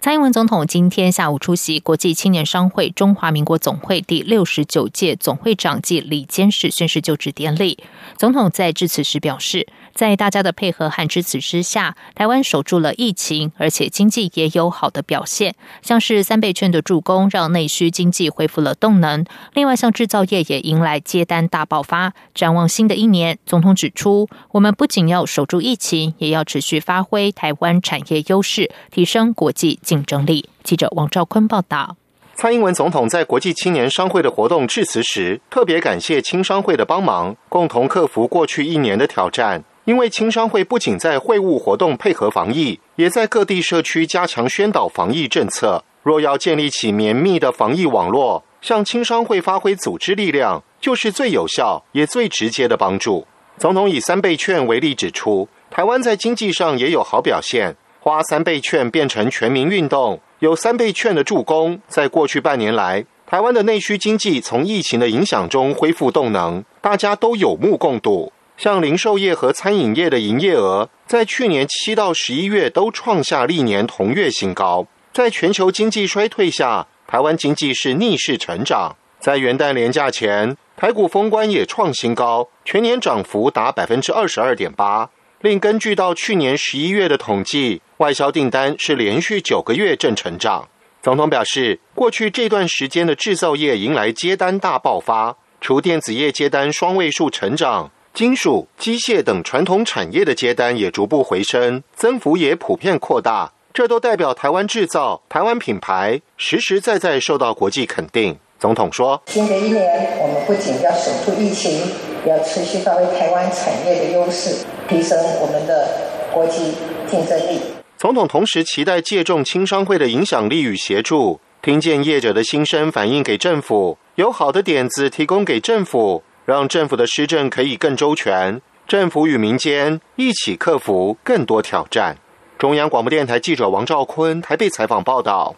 蔡英文总统今天下午出席国际青年商会中华民国总会第六十九届总会长暨李监事宣誓就职典礼。总统在致辞时表示，在大家的配合和支持之下，台湾守住了疫情，而且经济也有好的表现。像是三倍券的助攻，让内需经济恢复了动能。另外，像制造业也迎来接单大爆发。展望新的一年，总统指出，我们不仅要守住疫情，也要持续发挥台湾产业优势，提升国际竞整理。记者王兆坤报道。蔡英文总统在国际青年商会的活动致辞时，特别感谢青商会的帮忙，共同克服过去一年的挑战。因为青商会不仅在会务活动配合防疫，也在各地社区加强宣导防疫政策。若要建立起绵密的防疫网络，向青商会发挥组织力量，就是最有效也最直接的帮助。总统以三倍券为例指出，台湾在经济上也有好表现，花三倍券变成全民运动，有三倍券的助攻，在过去半年来，台湾的内需经济从疫情的影响中恢复动能，大家都有目共睹。像零售业和餐饮业的营业额，在去年七到十一月都创下历年同月新高。在全球经济衰退下，台湾经济是逆势成长。在元旦连假前，台股封关也创新高，全年涨幅达百分之二十二点八。另根据到去年十一月的统计，外销订单是连续九个月正成长。总统表示，过去这段时间的制造业迎来接单大爆发，除电子业接单双位数成长。金属、机械等传统产业的接单也逐步回升，增幅也普遍扩大。这都代表台湾制造、台湾品牌实实在在受到国际肯定。总统说：“新的一年，我们不仅要守住疫情，也要持续发挥台湾产业的优势，提升我们的国际竞争力。”总统同时期待借重青商会的影响力与协助，听见业者的心声，反映给政府，有好的点子提供给政府。让政府的施政可以更周全，政府与民间一起克服更多挑战。中央广播电台记者王兆坤台北采访报道。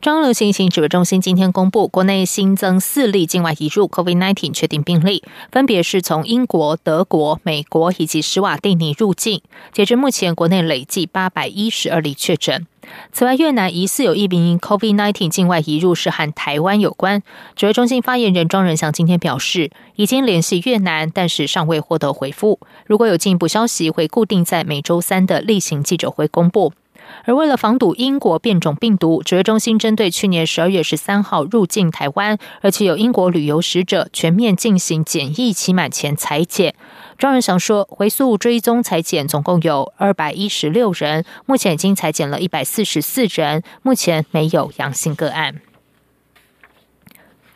中央流行疫情指挥中心今天公布，国内新增四例境外移入 COVID-19 确定病例，分别是从英国、德国、美国以及施瓦蒂尼入境。截至目前，国内累计八百一十二例确诊。此外，越南疑似有一名 COVID-19 境外移入是和台湾有关。指挥中心发言人庄仁祥今天表示，已经联系越南，但是尚未获得回复。如果有进一步消息，会固定在每周三的例行记者会公布。而为了防堵英国变种病毒，指挥中心针对去年十二月十三号入境台湾，而且有英国旅游使者，全面进行检疫期满前裁剪。庄人祥说，回溯追踪裁剪总共有二百一十六人，目前已经裁剪了一百四十四人，目前没有阳性个案。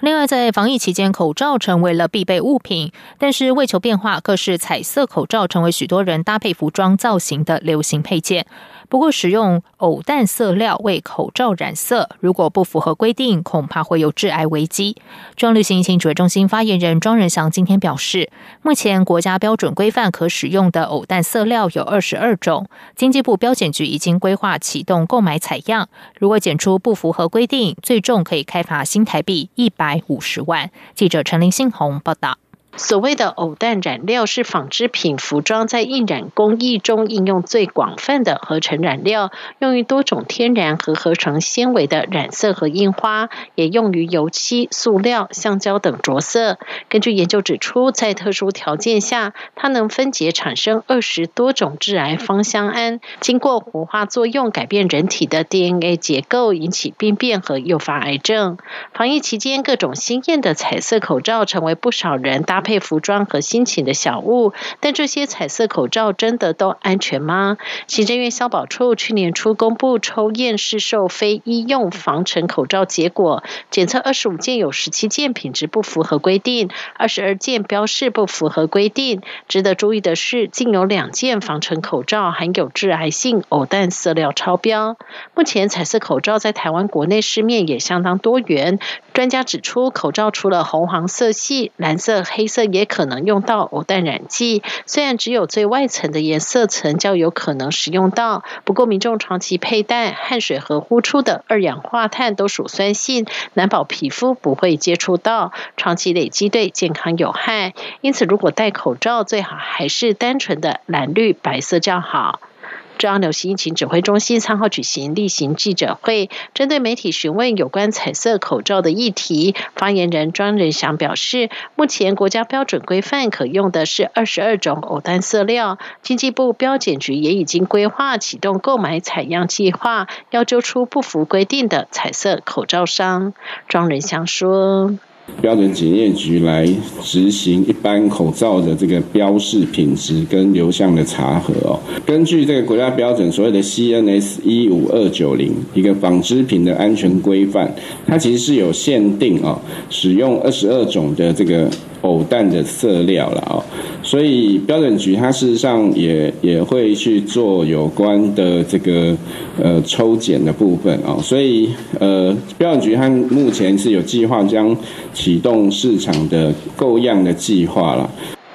另外，在防疫期间，口罩成为了必备物品。但是，为求变化，各式彩色口罩成为许多人搭配服装造型的流行配件。不过，使用偶氮色料为口罩染色，如果不符合规定，恐怕会有致癌危机。中央流行疫情指挥中心发言人庄仁祥今天表示，目前国家标准规范可使用的偶氮色料有二十二种，经济部标检局已经规划启动购买采样，如果检出不符合规定，最重可以开罚新台币一百。五十万。记者陈林信宏报道。所谓的偶氮染料是纺织品、服装在印染工艺中应用最广泛的合成染料，用于多种天然和合成纤维的染色和印花，也用于油漆、塑料、橡胶等着色。根据研究指出，在特殊条件下，它能分解产生二十多种致癌芳香胺，经过活化作用改变人体的 DNA 结构，引起病变和诱发癌症。防疫期间，各种鲜艳的彩色口罩成为不少人搭。配服装和心情的小物，但这些彩色口罩真的都安全吗？行政院消保处去年初公布抽验市售非医用防尘口罩结果，检测二十五件有十七件品质不符合规定，二十二件标示不符合规定。值得注意的是，竟有两件防尘口罩含有致癌性偶氮色料超标。目前彩色口罩在台湾国内市面也相当多元。专家指出，口罩除了红黄色系、蓝色、黑。色也可能用到偶氮染剂，虽然只有最外层的颜色层较有可能使用到，不过民众长期佩戴，汗水和呼出的二氧化碳都属酸性，难保皮肤不会接触到，长期累积对健康有害。因此，如果戴口罩，最好还是单纯的蓝绿白色较好。中央流行疫情指挥中心三号举行例行记者会，针对媒体询问有关彩色口罩的议题，发言人庄仁祥表示，目前国家标准规范可用的是二十二种偶单色料，经济部标检局也已经规划启动购买采样计划，要揪出不符规定的彩色口罩商。庄仁祥说。标准检验局来执行一般口罩的这个标示品质跟流向的查核哦。根据这个国家标准所谓的 CNS 一五二九零一个纺织品的安全规范，它其实是有限定哦，使用二十二种的这个。偶氮的色料了哦，所以标准局它事实上也也会去做有关的这个呃抽检的部分啊，所以呃标准局它目前是有计划将启动市场的购样的计划了。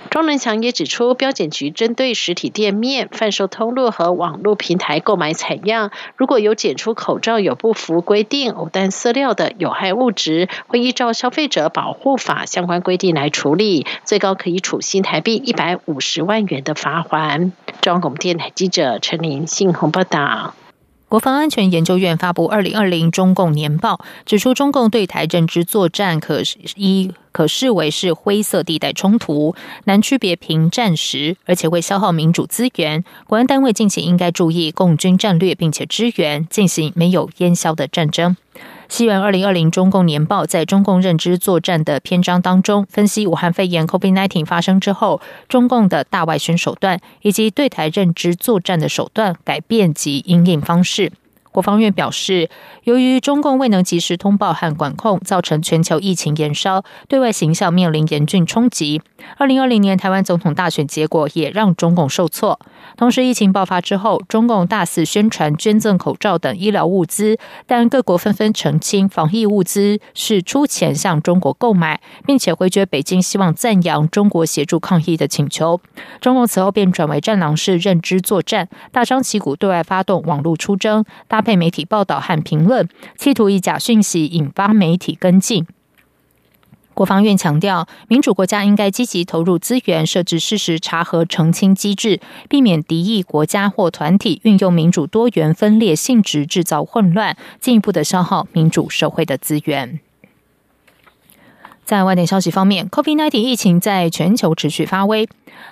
庄仁祥也指出，标检局针对实体店面、贩售通路和网络平台购买采样，如果有检出口罩有不符规定偶氮饲料的有害物质，会依照消费者保护法相关规定来处理，最高可以处新台币一百五十万元的罚款。中央广播电台记者陈琳信鸿报道。国防安全研究院发布二零二零中共年报，指出中共对台认知作战可一可视为是灰色地带冲突，难区别平战时，而且会消耗民主资源。国安单位近期应该注意共军战略，并且支援进行没有烟消的战争。西元二零二零中共年报在中共认知作战的篇章当中，分析武汉肺炎 （COVID-19） 发生之后，中共的大外宣手段以及对台认知作战的手段改变及应应方式。国防院表示，由于中共未能及时通报和管控，造成全球疫情延烧，对外形象面临严峻冲击。二零二零年台湾总统大选结果也让中共受挫。同时，疫情爆发之后，中共大肆宣传捐赠口罩等医疗物资，但各国纷纷澄清防疫物资是出钱向中国购买，并且回绝北京希望赞扬中国协助抗疫的请求。中共此后便转为战狼式认知作战，大张旗鼓对外发动网络出征，搭配媒体报道和评论，企图以假讯息引发媒体跟进。国防院强调，民主国家应该积极投入资源，设置事实查核澄清机制，避免敌意国家或团体运用民主多元分裂性质制造混乱，进一步的消耗民主社会的资源。在外电消息方面，COVID-19 疫情在全球持续发威。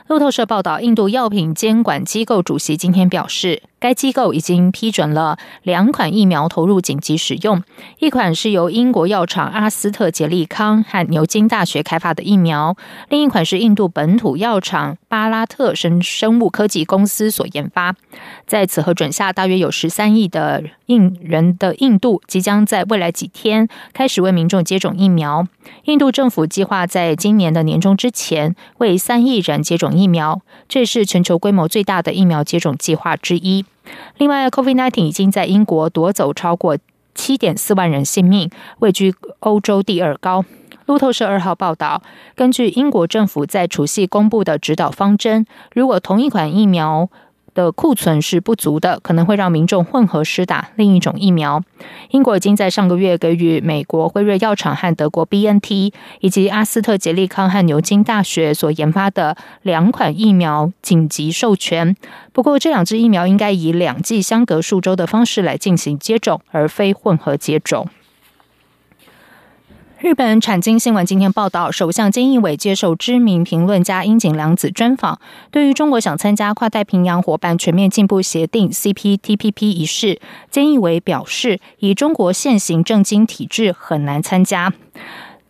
路透社报道，印度药品监管机构主席今天表示。该机构已经批准了两款疫苗投入紧急使用，一款是由英国药厂阿斯特捷利康和牛津大学开发的疫苗，另一款是印度本土药厂巴拉特生生物科技公司所研发。在此核准下，大约有十三亿的印人的印度即将在未来几天开始为民众接种疫苗。印度政府计划在今年的年中之前为三亿人接种疫苗，这是全球规模最大的疫苗接种计划之一。另外，COVID-19 已经在英国夺走超过七点四万人性命，位居欧洲第二高。路透社二号报道，根据英国政府在除夕公布的指导方针，如果同一款疫苗。的库存是不足的，可能会让民众混合施打另一种疫苗。英国已经在上个月给予美国辉瑞药厂和德国 B N T 以及阿斯特捷利康和牛津大学所研发的两款疫苗紧急授权。不过，这两支疫苗应该以两剂相隔数周的方式来进行接种，而非混合接种。日本产经新闻今天报道，首相菅义伟接受知名评论家樱井良子专访。对于中国想参加跨太平洋伙伴全面进步协定 （CPTPP） 一事，菅义伟表示，以中国现行政经体制很难参加。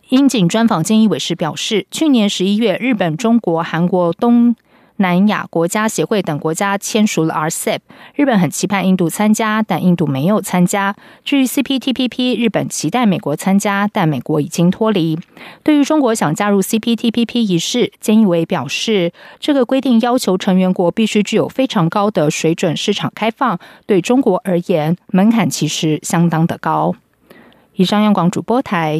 樱井专访菅义伟时表示，去年十一月，日本、中国、韩国、东。南亚国家协会等国家签署了 RCEP，日本很期盼印度参加，但印度没有参加。至于 CPTPP，日本期待美国参加，但美国已经脱离。对于中国想加入 CPTPP 一事，菅义伟表示，这个规定要求成员国必须具有非常高的水准市场开放，对中国而言，门槛其实相当的高。以上，央广主播台。